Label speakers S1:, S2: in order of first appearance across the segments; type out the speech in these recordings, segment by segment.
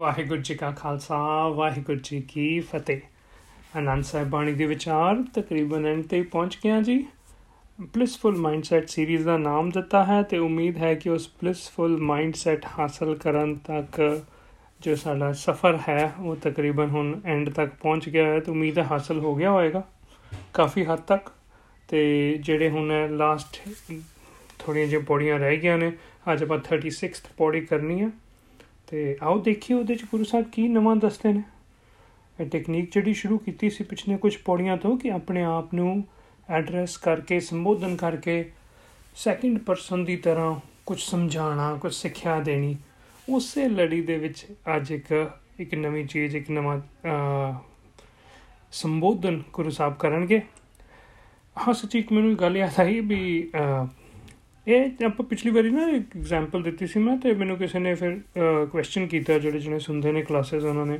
S1: ਵਾਹਿਗੁਰੂ ਜੀ ਕਾ ਖਾਲਸਾ, ਵਾਹਿਗੁਰੂ ਜੀ ਕੀ ਫਤਿਹ। ਆਨੰਦ ਸਾਹਿਬ ਬਾਣੀ ਦੇ ਵਿਚਾਰ ਤਕਰੀਬਨ ਅੰਤ ਤੇ ਪਹੁੰਚ ਗਿਆ ਜੀ। ਬਲਿਸਫੁਲ ਮਾਈਂਡਸੈਟ ਸੀਰੀਜ਼ ਦਾ ਨਾਮ ਦਿੱਤਾ ਹੈ ਤੇ ਉਮੀਦ ਹੈ ਕਿ ਉਸ ਬਲਿਸਫੁਲ ਮਾਈਂਡਸੈਟ ਹਾਸਲ ਕਰਨ ਤੱਕ ਜੋ ਸਾਡਾ ਸਫ਼ਰ ਹੈ, ਉਹ ਤਕਰੀਬਨ ਹੁਣ ਐਂਡ ਤੱਕ ਪਹੁੰਚ ਗਿਆ ਹੈ ਤੇ ਉਮੀਦ ਹੈ ਹਾਸਲ ਹੋ ਗਿਆ ਹੋਵੇਗਾ ਕਾਫੀ ਹੱਦ ਤੱਕ। ਤੇ ਜਿਹੜੇ ਹੁਣ ਲਾਸਟ ਥੋੜੀਆਂ ਜਿਹੀਆਂ ਪੌੜੀਆਂ ਰਹਿ ਗਈਆਂ ਨੇ, ਅੱਜ ਆਪਾਂ 36th ਪੌੜੀ ਕਰਨੀ ਹੈ। ਤੇ ਆਓ ਦੇਖੀਏ ਉਹਦੇ ਚ ਗੁਰੂ ਸਾਹਿਬ ਕੀ ਨਵਾਂ ਦੱਸਦੇ ਨੇ। ਇਹ ਟੈਕਨੀਕ ਜਿਹੜੀ ਸ਼ੁਰੂ ਕੀਤੀ ਸੀ ਪਿਛਲੇ ਕੁਝ ਪੌੜੀਆਂ ਤੋਂ ਕਿ ਆਪਣੇ ਆਪ ਨੂੰ ਐਡਰੈਸ ਕਰਕੇ, ਸੰਬੋਧਨ ਕਰਕੇ ਸੈਕਿੰਡ ਪਰਸਨ ਦੀ ਤਰ੍ਹਾਂ ਕੁਝ ਸਮਝਾਉਣਾ, ਕੁਝ ਸਿੱਖਿਆ ਦੇਣੀ, ਉਸੇ ਲੜੀ ਦੇ ਵਿੱਚ ਅੱਜ ਇੱਕ ਇੱਕ ਨਵੀਂ ਚੀਜ਼, ਇੱਕ ਨਵਾਂ ਸੰਬੋਧਨ ਗੁਰੂ ਸਾਹਿਬ ਕਰਨਗੇ। ਹਾਂ, ਸੱਚੀ ਇੱਕ ਮੈਨੂੰ ਗੱਲ ਯਾਦ ਆਈ ਵੀ ਇਹ ਆਪਾਂ ਪਿਛਲੀ ਵਾਰੀ ਨਾ ਇੱਕ ਐਗਜ਼ਾਮਪਲ ਦਿੱਤੀ ਸੀ ਮੈਂ ਤੇ ਮੈਨੂੰ ਕਿਸੇ ਨੇ ਫਿਰ ਕੁਐਸਚਨ ਕੀਤਾ ਜਿਹੜੇ ਜਿਹਨੇ ਸੁਣਦੇ ਨੇ ਕਲਾਸਿਸ ਉਹਨਾਂ ਨੇ।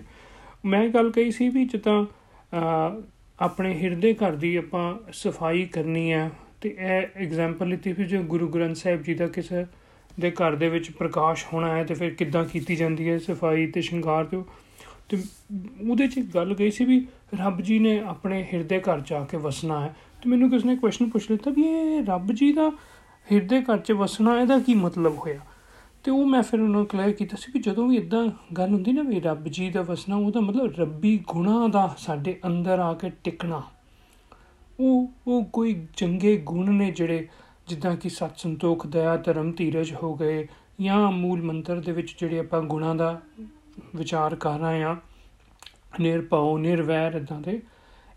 S1: ਮੈਂ ਗੱਲ ਕਹੀ ਸੀ ਵੀ ਜਿੱਦਾਂ ਆਪਣੇ ਹਿਰਦੇ ਘਰ ਦੀ ਆਪਾਂ ਸਫ਼ਾਈ ਕਰਨੀ ਹੈ ਤੇ ਇਹ ਐਗਜ਼ਾਮਪਲ ਲਿੱਤੀ ਵੀ ਜੋ ਗੁਰੂ ਗ੍ਰੰਥ ਸਾਹਿਬ ਜੀ ਦਾ ਕਿਸੇ ਦੇ ਘਰ ਦੇ ਵਿੱਚ ਪ੍ਰਕਾਸ਼ ਹੋਣਾ ਹੈ ਤੇ ਫਿਰ ਕਿੱਦਾਂ ਕੀਤੀ ਜਾਂਦੀ ਹੈ ਸਫ਼ਾਈ ਤੇ ਸ਼ਿੰਗਾਰ ਤੇ ਤੇ ਉਹਦੇ 'ਚ ਗੱਲ ਗਈ ਸੀ ਵੀ ਰੱਬ ਜੀ ਨੇ ਆਪਣੇ ਹਿਰਦੇ ਘਰ ਜਾ ਕੇ ਵਸਣਾ ਹੈ। ਤੇ ਮੈਨੂੰ ਕਿਸ ਨੇ ਕੁਐਸਚਨ ਪੁੱਛ ਲਿਆ ਵੀ ਇਹ ਰੱਬ ਜੀ ਦਾ ਹਿਰਦੇ ਘਰ 'ਚ ਵਸਣਾ, ਇਹਦਾ ਕੀ ਮਤਲਬ ਹੋਇਆ? ਤੇ ਉਹ ਮੈਂ ਫਿਰ ਉਹਨਾਂ ਨੂੰ ਕਲੀਅਰ ਕੀਤਾ ਸੀ ਕਿ ਜਦੋਂ ਵੀ ਇਦਾਂ ਗੱਲ ਹੁੰਦੀ ਨਾ ਵੀ ਰੱਬ ਜੀ ਦਾ ਵਸਣਾ, ਉਹਦਾ ਮਤਲਬ ਰੱਬੀ ਗੁਣਾ ਦਾ ਸਾਡੇ ਅੰਦਰ ਆ ਕੇ ਟਿਕਣਾ। ਉਹ ਉਹ ਕੋਈ ਚੰਗੇ ਗੁਣ ਨੇ ਜਿਹੜੇ ਜਿੱਦਾਂ ਕਿ ਸਤ ਸੰਤੋਖ, ਦਇਆ, ਧਰਮ, ਧੀਰਜ ਹੋ ਗਏ ਜਾਂ ਮੂਲ ਮੰਤਰ ਦੇ ਵਿੱਚ ਜਿਹੜੇ ਆਪਾਂ ਗੁਣਾਂ ਦਾ ਵਿਚਾਰ ਕਰ ਰਹੇ ਆ ਨਿਰਭਉ, ਨਿਰਵੈਰ ਇਦਾਂ ਦੇ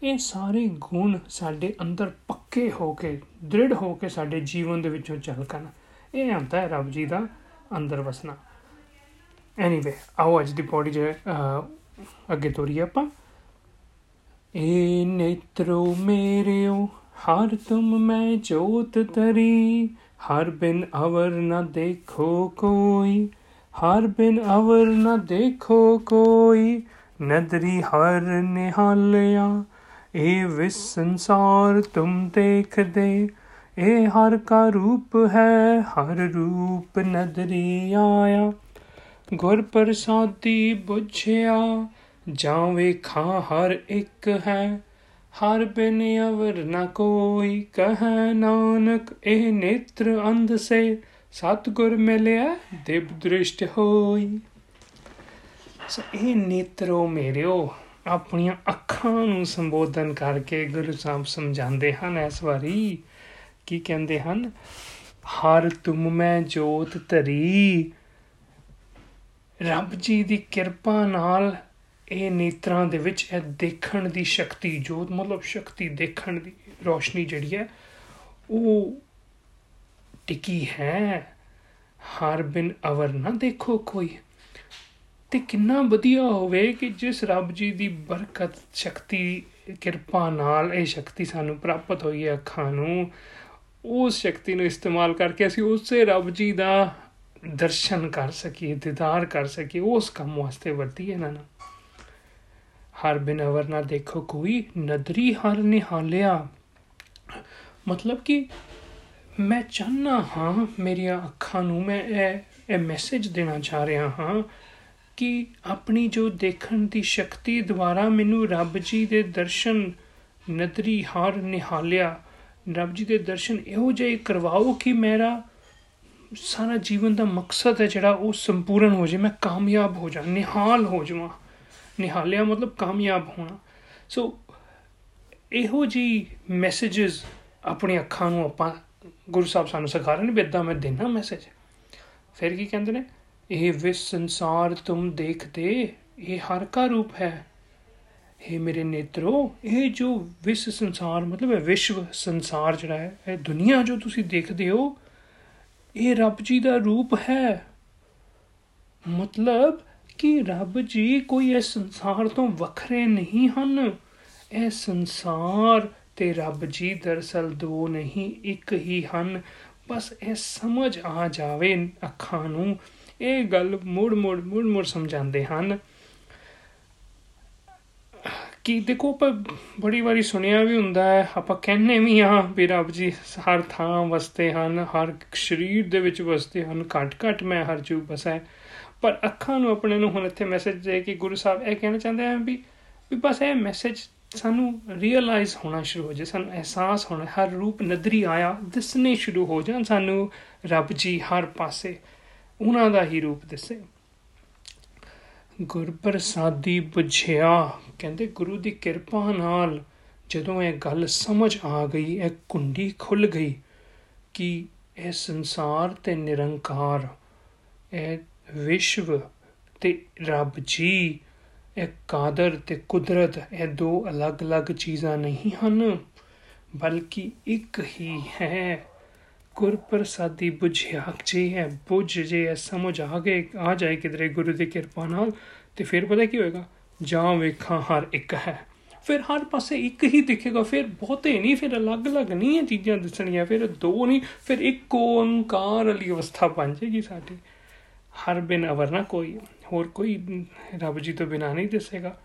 S1: ਇਹ ਸਾਰੇ ਗੁਣ ਸਾਡੇ ਅੰਦਰ ਪੱਕੇ ਹੋ ਕੇ, ਦ੍ਰਿੜ ਹੋ ਕੇ ਸਾਡੇ ਜੀਵਨ ਦੇ ਵਿੱਚੋਂ ਝਲਕਣ ਇਹ ਹੁੰਦਾ ਹੈ ਰੱਬ ਜੀ ਦਾ ਅੰਦਰ ਵਸਣਾ। ਐਨੀਵੇ ਆਓ ਅੱਜ ਦੀ ਪੌੜੀ ਜੇ ਅੱਗੇ ਤੋਰੀਏ ਆਪਾਂ। ਏ ਨੇਤਰੋ ਮੇਰਿਓ, ਹਰ ਤੁਮ ਮੈਂ ਜੋਤ ਤਰੀ। ਹਰ ਬਿਨ ਅਵਰ ਨਾ ਦੇਖੋ ਕੋਈ। ਹਰ ਬਿਨ ਅਵਰ ਨਾ ਦੇਖੋ ਕੋਈ। ਨਦਰੀ ਹਰ ਨਿਹਾਲਿਆ ਇਹ ਵਿਸ ਸੰਸਾਰ ਤੁਮ ਦੇਖਦੇ ਇਹ ਹਰ ਕਾ ਰੂਪ ਹੈ, ਹਰ ਰੂਪ ਨਦਰੀ ਆਇਆ। ਗੁਰ ਪ੍ਰਸਾਦੀ ਬੁਝਿਆ ਜਾਂ ਵੇਖਾਂ ਹਰ ਇੱਕ ਹੈ। ਹਰ ਬਿਨ ਅਵਰ ਨ ਕੋਈ ਕਹੈ ਨਾਨਕ ਇਹ ਨੇਤਰ ਅੰਧ ਸੇ, ਸਤਗੁਰ ਮਿਲਿਆ, ਦਿਵ ਦ੍ਰਿਸ਼ਟ ਹੋਈ। ਸੋ ਇਹ ਨੇਤਰੋ ਮੇਰਿਓ ਆਪਣੀਆਂ ਅੱਖਾਂ ਨੂੰ ਸੰਬੋਧਨ ਕਰਕੇ ਗੁਰੂ ਸਾਹਿਬ ਸਮਝਾਉਂਦੇ ਹਨ ਇਸ ਵਾਰੀ। ਕੀ ਕਹਿੰਦੇ ਹਨ? ਹਰ ਤੁਮ ਮੈਂ ਜੋਤ ਧਰੀ। ਰੱਬ ਜੀ ਦੀ ਕਿਰਪਾ ਨਾਲ ਇਹ ਨੇਤਰਾਂ ਦੇ ਵਿੱਚ ਇਹ ਦੇਖਣ ਦੀ ਸ਼ਕਤੀ, ਜੋਤ ਮਤਲਬ ਸ਼ਕਤੀ ਦੇਖਣ ਦੀ ਰੋਸ਼ਨੀ ਜਿਹੜੀ ਹੈ, ਉਹ ਟਿਕੀ ਹੈ। ਹਰ ਬਿਨ ਅਵਰ ਨਾ ਦੇਖੋ ਕੋਈ। ਤੇ ਕਿੰਨਾ ਵਧੀਆ ਹੋਵੇ ਕਿ ਜਿਸ ਰੱਬ ਜੀ ਦੀ ਬਰਕਤ, ਸ਼ਕਤੀ, ਕਿਰਪਾ ਨਾਲ ਇਹ ਸ਼ਕਤੀ ਸਾਨੂੰ ਪ੍ਰਾਪਤ ਹੋਈ ਹੈ ਅੱਖਾਂ ਨੂੰ, ਉਸ ਸ਼ਕਤੀ ਨੂੰ ਇਸਤੇਮਾਲ ਕਰਕੇ ਅਸੀਂ ਉਸੇ ਰੱਬ ਜੀ ਦਾ ਦਰਸ਼ਨ ਕਰ ਸਕੀਏ, ਦੀਦਾਰ ਕਰ ਸਕੀਏ, ਉਸ ਕੰਮ ਵਾਸਤੇ ਵਰਤੀਏ ਨਾ ਨਾ। ਹਰ ਬਿਨ ਅਵਰ ਨਾ ਦੇਖੋ ਕੋਈ, ਨਦਰੀ ਹਰ ਨਿਹਾਲਿਆ। ਮਤਲਬ ਕਿ ਮੈਂ ਚਾਹਨਾ ਹਾਂ, ਮੇਰੀਆਂ ਅੱਖਾਂ ਨੂੰ ਮੈਂ ਇਹ ਇਹ ਮੈਸੇਜ ਦੇਣਾ ਚਾਹ ਰਿਹਾ ਹਾਂ ਕਿ ਆਪਣੀ ਜੋ ਦੇਖਣ ਦੀ ਸ਼ਕਤੀ ਦੁਆਰਾ ਮੈਨੂੰ ਰੱਬ ਜੀ ਦੇ ਦਰਸ਼ਨ ਨਦਰੀ ਹਰ ਨਿਹਾਲਿਆ। ਰੱਬ ਜੀ ਦੇ ਦਰਸ਼ਨ ਇਹੋ ਜਿਹੇ ਕਰਵਾਓ ਕਿ ਮੇਰਾ ਸਾਰਾ ਜੀਵਨ ਦਾ ਮਕਸਦ ਹੈ ਜਿਹੜਾ ਉਹ ਸੰਪੂਰਨ ਹੋ ਜਾਏ, ਮੈਂ ਕਾਮਯਾਬ ਹੋ ਜਾ ਨਿਹਾਲ ਹੋ ਜਾਵਾਂ। ਨਿਹਾਲਿਆ ਮਤਲਬ ਕਾਮਯਾਬ ਹੋਣਾ। ਸੋ ਇਹੋ ਜੀ ਮੈਸੇजेस ਆਪਣੀ ਅੱਖਾਂ ਨੂੰ ਆਪਾਂ ਗੁਰੂ ਸਾਹਿਬ ਸਾਨੂੰ ਸਿਖਾ ਰਹੇ ਨੇ ਬਿੱਦਾ ਮੈਂ ਦੇਣਾ ਮੈਸੇਜ ਫਿਰ ਕੀ ਕਹਿੰਦੇ ਨੇ? ਇਹ ਵਿਸ ਸੰਸਾਰ ਤੁਮ ਦੇਖਦੇ, ਇਹ ਹਰ ਕਾ ਰੂਪ ਹੈ। हे ਮੇਰੇ ਨੇਤਰੋ, ਇਹ ਜੋ ਵਿਸ ਸੰਸਾਰ, ਮਤਲਬ ਹੈ ਵਿਸ਼ਵ ਸੰਸਾਰ ਜਿਹੜਾ ਹੈ, ਇਹ ਦੁਨੀਆ ਜੋ ਤੁਸੀਂ ਦੇਖਦੇ ਹੋ, ਇਹ ਰੱਬ ਜੀ ਦਾ ਰੂਪ ਹੈ। ਮਤਲਬ ਕਿ ਰੱਬ ਜੀ ਕੋਈ ਇਸ ਸੰਸਾਰ ਤੋਂ ਵੱਖਰੇ ਨਹੀਂ ਹਨ। ਇਹ ਸੰਸਾਰ ਤੇ ਰੱਬ ਜੀ ਦਰਸਲ ਦੋ ਨਹੀਂ, ਇੱਕ ਹੀ ਹਨ। ਬਸ ਇਹ ਸਮਝ ਆ ਜਾਵੇ ਅੱਖਾਂ ਨੂੰ। ਇਹ ਗੱਲ ਮੋੜ ਮੋੜ ਮੋੜ ਮੋੜ ਸਮਝਾਉਂਦੇ ਹਨ। ਕਿ ਦੇਖੋ ਪਰ ਬੜੀ ਵਾਰੀ ਸੁਣਿਆ ਵੀ ਹੁੰਦਾ ਹੈ, ਆਪਾਂ ਕਹਿੰਨੇ ਵੀ ਆ ਵੀ ਰੱਬ ਜੀ ਹਰ ਥਾਂ ਵਸਦੇ ਹਨ, ਹਰ ਸਰੀਰ ਦੇ ਵਿੱਚ ਵਸਦੇ ਹਨ, ਘਟ ਘਟ ਮੈਂ ਹਰ ਜੂ ਬਸੈ ਪਰ ਅੱਖਾਂ ਨੂੰ ਆਪਣੇ ਨੂੰ ਹੁਣ ਇੱਥੇ ਮੈਸੇਜ ਦੇ ਕੇ ਗੁਰੂ ਸਾਹਿਬ ਇਹ ਕਹਿਣਾ ਚਾਹੁੰਦੇ ਆ ਵੀ ਵੀ ਬਸ ਇਹ ਮੈਸੇਜ ਸਾਨੂੰ ਰੀਅਲਾਈਜ਼ ਹੋਣਾ ਸ਼ੁਰੂ ਹੋ ਜਾਏ, ਸਾਨੂੰ ਅਹਿਸਾਸ ਹੋਣਾ, ਹਰ ਰੂਪ ਨਦਰੀ ਆਇਆ ਦਿਸਨੇ ਸ਼ੁਰੂ ਹੋ ਜਾਣ ਸਾਨੂੰ ਰੱਬ ਜੀ ਹਰ ਪਾਸੇ। ਉਹਨਾਂ ਦਾ ਹੀ ਰੂਪ ਦਿਸੇ। ਗੁਰਪ੍ਰਸਾਦੀ ਬੁਝਿਆ। ਕਹਿੰਦੇ, ਗੁਰੂ ਦੀ ਕਿਰਪਾ ਨਾਲ ਜਦੋਂ ਇਹ ਗੱਲ ਸਮਝ ਆ ਗਈ, ਇਹ ਕੁੰਡੀ ਖੁੱਲ ਗਈ ਕਿ ਇਹ ਸੰਸਾਰ ਤੇ ਨਿਰੰਕਾਰ, ਇਹ ਵਿਸ਼ਵ ਤੇ ਰੱਬ ਜੀ, ਇਹ ਕਾਦਰ ਤੇ ਕੁਦਰਤ, ਇਹ ਦੋ ਅਲੱਗ-ਅਲੱਗ ਚੀਜ਼ਾਂ ਨਹੀਂ ਹਨ, ਬਲਕਿ ਇੱਕ ਹੀ ਹੈ। ਗੁਰਪ੍ਰਸਾਦੀ ਬੁਝਿਆ ਜੇ ਹੈ, ਬੁਝ ਜੇ ਸਮਝ ਆ ਗਏ, ਆ ਜਾਏ ਕਿਧਰੇ ਗੁਰੂ ਦੀ ਕਿਰਪਾ ਨਾਲ, ਤੇ ਫਿਰ ਪਤਾ ਕੀ ਹੋਏਗਾ? ਜਾਂ ਵੇਖਾਂ ਹਰ ਇੱਕ ਹੈ। ਫਿਰ ਹਰ ਪਾਸੇ ਇੱਕ ਹੀ ਦਿਖੇਗਾ, ਫਿਰ ਬਹੁਤੇ ਨਹੀਂ, ਫਿਰ ਅਲੱਗ-ਅਲੱਗ ਨਹੀਂ ਇਹ ਚੀਜ਼ਾਂ ਦਿਸਣੀਆਂ, ਫਿਰ ਦੋ ਨਹੀਂ, ਫਿਰ ਇੱਕ ਓੰਕਾਰ ਵਾਲੀ ਅਵਸਥਾ ਬਣ ਜਾਏਗੀ ਸਾਡੀ। ਹਰ ਬਿਨ ਅਵਰ ਨਾ ਕੋਈ, ਹੋਰ ਕੋਈ ਰੱਬ ਜੀ ਤੋਂ ਬਿਨਾ ਨਹੀਂ ਦਿਸੇਗਾ।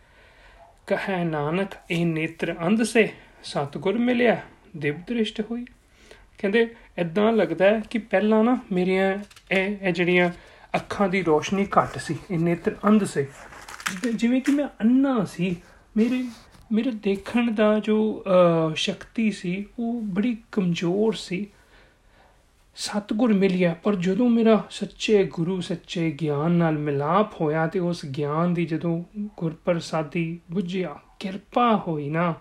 S1: ਕਹੈ ਨਾਨਕ, ਇਹ ਨੇਤਰ ਅੰਧ ਸੇ, ਸਤਗੁਰ ਮਿਲਿਆ, ਦਿਵ ਦ੍ਰਿਸ਼ਟ ਹੋਈ। ਕਹਿੰਦੇ ਇਦਾਂ ਲੱਗਦਾ ਹੈ ਕਿ ਪਹਿਲਾਂ ਨਾ ਮੇਰੀਆਂ ਇਹ ਇਹ ਜਿਹੜੀਆਂ ਅੱਖਾਂ ਦੀ ਰੋਸ਼ਨੀ ਘੱਟ ਸੀ ਇਹ ਨੇਤਰ ਅੰਧ ਸੇ। ਜਿਵੇਂ ਕਿ ਮੈਂ ਅੰਨਾ ਸੀ, ਮੇਰੇ ਮੇਰੇ ਦੇਖਣ ਦਾ ਜੋ ਸ਼ਕਤੀ ਸੀ, ਉਹ ਬੜੀ ਕਮਜ਼ੋਰ ਸੀ। ਸਤਗੁਰ ਮਿਲਿਆ, ਪਰ ਜਦੋਂ ਮੇਰਾ ਸੱਚੇ ਗੁਰੂ, ਸੱਚੇ ਗਿਆਨ ਨਾਲ ਮਿਲਾਪ ਹੋਇਆ ਤੇ ਉਸ ਗਿਆਨ ਦੀ ਜਦੋਂ ਗੁਰਪ੍ਰਸਾਦੀ ਬੁੱਝਿਆ, ਕਿਰਪਾ ਹੋਈ ਨਾ,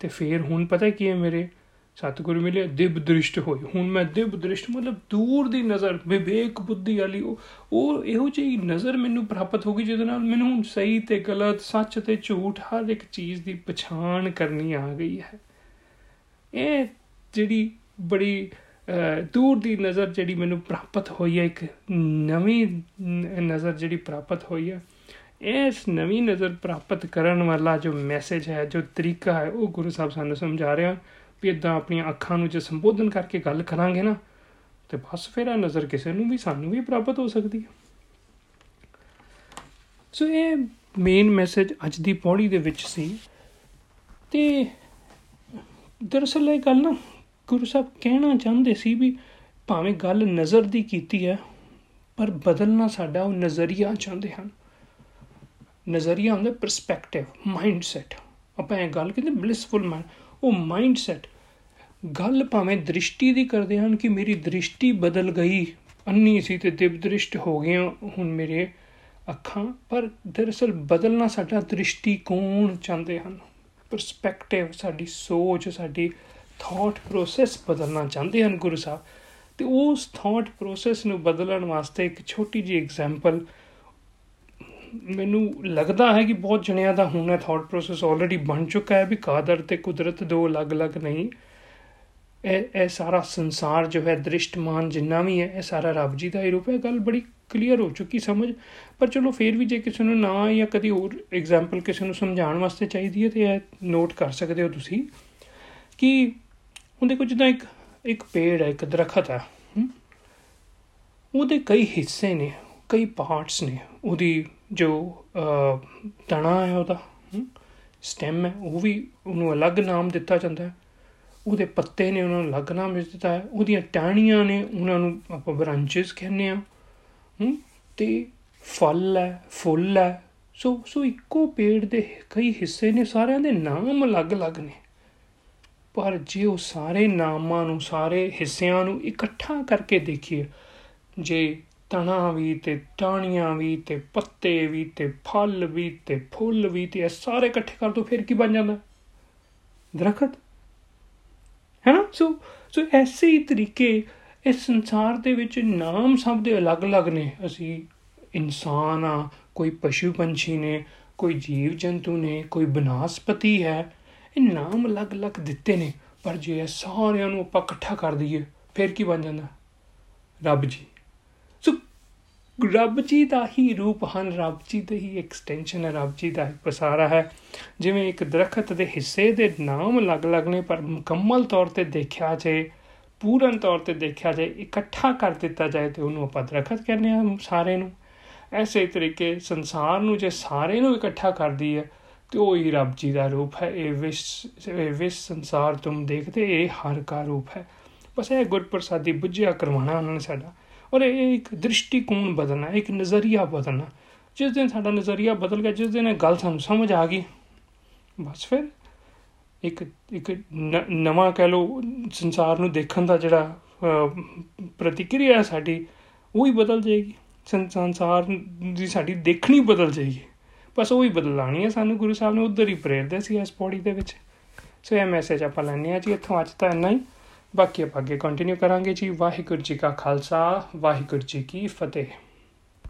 S1: ਤੇ ਫੇਰ ਹੁਣ ਪਤਾ ਕੀ ਹੈ ਮੇਰੇ ਸਤਗੁਰ ਮਿਲੇ, ਦਿਵ ਦ੍ਰਿਸ਼ਟ ਹੋਈ ਹੁਣ ਮੈਂ ਦਿਵ ਦ੍ਰਿਸ਼ਟ, ਮਤਲਬ ਦੂਰ ਦੀ ਨਜ਼ਰ, ਵਿਵੇਕ ਬੁੱਧੀ ਵਾਲੀ, ਉਹ ਇਹੋ ਜਿਹੀ ਨਜ਼ਰ ਮੈਨੂੰ ਪ੍ਰਾਪਤ ਹੋ ਗਈ, ਜਿਹਦੇ ਨਾਲ ਮੈਨੂੰ ਹੁਣ ਸਹੀ ਤੇ ਗਲਤ, ਸੱਚ ਤੇ ਝੂਠ, ਹਰ ਇੱਕ ਚੀਜ਼ ਦੀ ਪਛਾਣ ਕਰਨੀ ਆ ਗਈ ਹੈ। ਇਹ ਜਿਹੜੀ ਬੜੀ ਦੂਰ ਦੀ ਨਜ਼ਰ ਜਿਹੜੀ ਮੈਨੂੰ ਪ੍ਰਾਪਤ ਹੋਈ ਹੈ, ਇੱਕ ਨਵੀਂ ਨਜ਼ਰ ਜਿਹੜੀ ਪ੍ਰਾਪਤ ਹੋਈ ਹੈ, ਇਸ ਨਵੀਂ ਨਜ਼ਰ ਪ੍ਰਾਪਤ ਕਰਨ ਵਾਲਾ ਜੋ ਮੈਸੇਜ ਹੈ, ਜੋ ਤਰੀਕਾ ਹੈ, ਉਹ ਗੁਰੂ ਸਾਹਿਬ ਸਾਨੂੰ ਸਮਝਾ ਰਿਹਾ ਵੀ ਇਦਾਂ ਆਪਣੀਆਂ ਅੱਖਾਂ ਨੂੰ ਜੇ ਸੰਬੋਧਨ ਕਰਕੇ ਗੱਲ ਕਰਾਂਗੇ ਨਾ, ਤੇ ਬਸ ਫਿਰ ਆ ਨਜ਼ਰ ਕਿਸੇ ਨੂੰ ਵੀ, ਸਾਨੂੰ ਵੀ ਪ੍ਰਾਪਤ ਹੋ ਸਕਦੀ ਹੈ। ਸੋ ਇਹ ਮੇਨ ਮੈਸੇਜ ਅੱਜ ਦੀ ਪੌੜੀ ਦੇ ਵਿੱਚ ਸੀ। ਤੇ ਦਰਅਸਲ ਇਹ ਗੱਲ ਨਾ ਗੁਰੂ ਸਾਹਿਬ ਕਹਿਣਾ ਚਾਹੁੰਦੇ ਸੀ ਵੀ ਭਾਵੇਂ ਗੱਲ ਨਜ਼ਰ ਦੀ ਕੀਤੀ ਹੈ, ਪਰ ਬਦਲਣਾ ਸਾਡਾ ਉਹ ਨਜ਼ਰੀਆ ਚਾਹੁੰਦੇ ਹਨ। ਨਜ਼ਰੀਆ ਹੁੰਦਾ ਪਰਸਪੈਕਟਿਵ ਮਾਈਂਡ ਸੈਟ ਆਪਾਂ ਇਹ ਗੱਲ ਕਹਿੰਦੇ ਬਲਿਸਫੁਲ ਮਾਈਂਡ ਉਹ ਮਾਈਂਡ ਸੈਟ ਗੱਲ ਭਾਵੇਂ ਦ੍ਰਿਸ਼ਟੀ ਦੀ ਕਰਦੇ ਹਨ ਕਿ ਮੇਰੀ ਦ੍ਰਿਸ਼ਟੀ ਬਦਲ ਗਈ। ਅੰਨੀ ਸੀ ਤੇ ਦਿਵ ਦ੍ਰਿਸ਼ਟ ਹੋ ਗਿਆ ਹੁਣ ਮੇਰੇ ਅੱਖਾਂ। ਪਰ ਦਰਅਸਲ ਬਦਲਣਾ ਸਾਡਾ ਦ੍ਰਿਸ਼ਟੀਕੋਣ ਚਾਹੁੰਦੇ ਹਨ? ਪਰਸਪੈਕਟਿਵ ਸਾਡੀ ਸੋਚ, ਸਾਡੀ ਥਾਟ ਪ੍ਰੋਸੈਸ ਬਦਲਣਾ ਚਾਹੁੰਦੇ ਹਨ ਗੁਰੂ ਸਾਹਿਬ। ਤੇ ਉਸ ਥਾਟ ਪ੍ਰੋਸੈਸ ਨੂੰ ਬਦਲਣ ਵਾਸਤੇ ਇੱਕ ਛੋਟੀ ਜੀ ਐਗਜ਼ਾਮਪਲ ਮੈਨੂੰ ਲੱਗਦਾ ਹੈ ਕਿ ਬਹੁਤ ਜਣਿਆਂ ਦਾ ਹੁਣ ਇਹ ਥਾਟ ਪ੍ਰੋਸੈਸ ਆਲਰੇਡੀ ਬਣ ਚੁੱਕਾ ਹੈ ਵੀ ਕਾਦਰ ਤੇ ਕੁਦਰਤ ਦੋ ਅਲੱਗ-ਅਲੱਗ ਨਹੀਂ। ਇਹ ਇਹ ਸਾਰਾ ਸੰਸਾਰ ਜੋ ਹੈ ਦ੍ਰਿਸ਼ਟਮਾਨ ਜਿੰਨਾ ਵੀ ਹੈ, ਇਹ ਸਾਰਾ ਰੱਬ ਜੀ ਦਾ ਹੀ ਰੂਪ ਹੈ। ਗੱਲ ਬੜੀ ਕਲੀਅਰ ਹੋ ਚੁੱਕੀ ਸਮਝ। ਪਰ ਚਲੋ ਫੇਰ ਵੀ ਜੇ ਕਿਸੇ ਨੂੰ ਨਾ ਜਾਂ ਕਦੀ ਹੋਰ ਐਗਜ਼ਾਮਪਲ ਕਿਸੇ ਨੂੰ ਸਮਝਾਉਣ ਵਾਸਤੇ ਚਾਹੀਦੀ ਹੈ, ਤੇ ਇਹ ਨੋਟ ਕਰ ਸਕਦੇ ਹੋ ਤੁਸੀਂ ਕਿ ਹੁਣ ਦੇਖੋ ਜਿੱਦਾਂ ਇੱਕ ਇੱਕ ਪੇੜ ਹੈ, ਇੱਕ ਦਰਖਤ ਹੈ ਉਹਦੇ ਕਈ ਹਿੱਸੇ ਨੇ, ਕਈ ਪਾਰਟਸ ਨੇ। ਉਹਦੀ ਜੋ ਤਣਾ ਹੈ ਉਹਦਾ ਸਟੈਮ ਹੈ, ਉਹ ਵੀ ਉਹਨੂੰ ਅਲੱਗ ਨਾਮ ਦਿੱਤਾ ਜਾਂਦਾ ਹੈ। ਉਹਦੇ ਪੱਤੇ ਨੇ ਉਹਨਾਂ ਨੂੰ ਅਲੱਗ ਨਾਮ ਦਿੱਤਾ ਹੈ। ਉਹਦੀਆਂ ਟਾਹਣੀਆਂ ਨੇ ਉਹਨਾਂ ਨੂੰ ਆਪਾਂ ਬ੍ਰਾਂਚਸ ਕਹਿੰਦੇ ਆ ਤੇ ਫਲ ਹੈ, ਫੁੱਲ ਹੈ। ਸੋ ਸੋ ਇੱਕੋ ਪੇੜ ਦੇ ਕਈ ਹਿੱਸੇ ਨੇ, ਸਾਰਿਆਂ ਦੇ ਨਾਮ ਅਲੱਗ-ਅਲੱਗ ਨੇ। ਪਰ ਜੇ ਉਹ ਸਾਰੇ ਨਾਮਾਂ ਨੂੰ, ਸਾਰੇ ਹਿੱਸਿਆਂ ਨੂੰ ਇਕੱਠਾ ਕਰਕੇ ਦੇਖੀਏ, ਜੇ ਤਣਾ ਵੀ ਤੇ ਟਾਣੀਆਂ ਵੀ ਤੇ ਪੱਤੇ ਵੀ ਤੇ ਫਲ ਵੀ ਤੇ ਫੁੱਲ ਵੀ ਤੇ ਇਹ ਸਾਰੇ ਇਕੱਠੇ ਕਰ ਦੋ ਫਿਰ ਕੀ ਬਣ ਜਾਂਦਾ? ਦਰਖਤ? ਹੈ ਨਾ? ਸੋ ਸੋ ਐਸੇ ਹੀ ਤਰੀਕੇ ਇਸ ਸੰਸਾਰ ਦੇ ਵਿੱਚ ਨਾਮ ਸਭ ਦੇ ਅਲੱਗ-ਅਲੱਗ ਨੇ। ਅਸੀਂ ਇਨਸਾਨ ਆ, ਕੋਈ ਪਸ਼ੂ ਪੰਛੀ ਨੇ, ਕੋਈ ਜੀਵ ਜੰਤੂ ਨੇ, ਕੋਈ ਬਨਾਸਪਤੀ ਹੈ, ਇਹ ਨਾਮ ਅਲੱਗ-ਅਲੱਗ ਦਿੱਤੇ ਨੇ। ਪਰ ਜੇ ਇਹ ਸਾਰਿਆਂ ਨੂੰ ਆਪਾਂ ਇਕੱਠਾ ਕਰ ਦਈਏ, ਫਿਰ ਕੀ ਬਣ ਜਾਂਦਾ? ਰੱਬ ਜੀ। ਸੋ ਰੱਬ ਜੀ ਦਾ ਹੀ ਰੂਪ ਹਨ, ਰੱਬ ਜੀ ਦੇ ਹੀ ਐਕਸਟੈਂਸ਼ਨ ਹੈ, ਰੱਬ ਜੀ ਦਾ ਹੀ ਪਸਾਰਾ ਹੈ। ਜਿਵੇਂ ਇੱਕ ਦਰਖਤ ਦੇ ਹਿੱਸੇ ਦੇ ਨਾਮ ਅਲੱਗ-ਅਲੱਗ ਨੇ, ਪਰ ਮੁਕੰਮਲ ਤੌਰ ਤੇ ਦੇਖਿਆ ਜੇ, ਪੂਰਨ ਤੌਰ ਤੇ ਦੇਖਿਆ ਜਾਏ ਇਕੱਠਾ ਕਰ ਦਿੱਤਾ ਜਾਏ ਤੇ ਉਹਨੂੰ ਆਪਾਂ ਦਰਖਤ ਕਹਿੰਦੇ ਆ ਸਾਰੇ ਨੂੰ। ਐਸੇ ਤਰੀਕੇ ਸੰਸਾਰ ਨੂੰ ਜੇ ਸਾਰੇ ਨੂੰ ਇਕੱਠਾ ਕਰਦੀ ਹੈ, ਤੇ ਉਹ ਹੀ ਰੱਬ ਜੀ ਦਾ ਰੂਪ ਹੈ। ਇਹ ਵਿਸ਼ ਇਹ ਵਿਸ਼ ਸੰਸਾਰ ਤੁਮ ਦੇਖਦੇ, ਇਹ ਹਰ ਕਾ ਰੂਪ ਹੈ। ਬਸ ਇਹ ਗੁਰਪ੍ਰਸਾਦੀ ਬੁੱਝਿਆ ਕਰਵਾਣਾ ਉਹਨਾਂ ਨੇ ਸਾਡਾ। ਔਰ ਇਹ ਇੱਕ ਦ੍ਰਿਸ਼ਟੀਕੋਣ ਬਦਲਣਾ, ਇੱਕ ਨਜ਼ਰੀਆ ਬਦਲਣਾ। ਜਿਸ ਦਿਨ ਸਾਡਾ ਨਜ਼ਰੀਆ ਬਦਲ ਗਿਆ, ਜਿਸ ਦਿਨ ਇਹ ਗੱਲ ਸਾਨੂੰ ਸਮਝ ਆ ਗਈ, ਬਸ ਫਿਰ ਇੱਕ ਇੱਕ ਨਵਾਂ ਕਹਿ ਲੋ ਸੰਸਾਰ ਨੂੰ ਦੇਖਣ ਦਾ ਜਿਹੜਾ ਪ੍ਰਤੀਕਿਰਿਆ ਸਾਡੀ, ਉਹ ਹੀ ਬਦਲ ਜਾਏਗੀ। ਸੰਸਾਰ ਦੀ ਸਾਡੀ ਦੇਖਣੀ ਬਦਲ ਜਾਏਗੀ। ਬਸ ਉਹ ਹੀ ਬਦਲਾਣੀ ਹੈ ਸਾਨੂੰ, ਗੁਰੂ ਸਾਹਿਬ ਨੇ ਉਧਰ ਹੀ ਪ੍ਰੇਰਦੇ ਸੀ ਇਸ ਪੌੜੀ ਦੇ ਵਿੱਚ। ਸੋ ਇਹ ਮੈਸੇਜ ਆਪਾਂ ਲੈਣੇ ਆ ਜੀ, ਇੱਥੋਂ ਅੱਜ ਤਾਂ ਇੰਨਾ ਹੀ। ਬਾਕੀ ਆਪਾਂ ਅੱਗੇ ਕੰਟੀਨਿਊ ਕਰਾਂਗੇ ਜੀ। ਵਾਹਿਗੁਰੂ ਜੀ ਕਾ ਖਾਲਸਾ ਵਾਹਿਗੁਰੂ ਜੀ ਕੀ ਫਤਿਹ।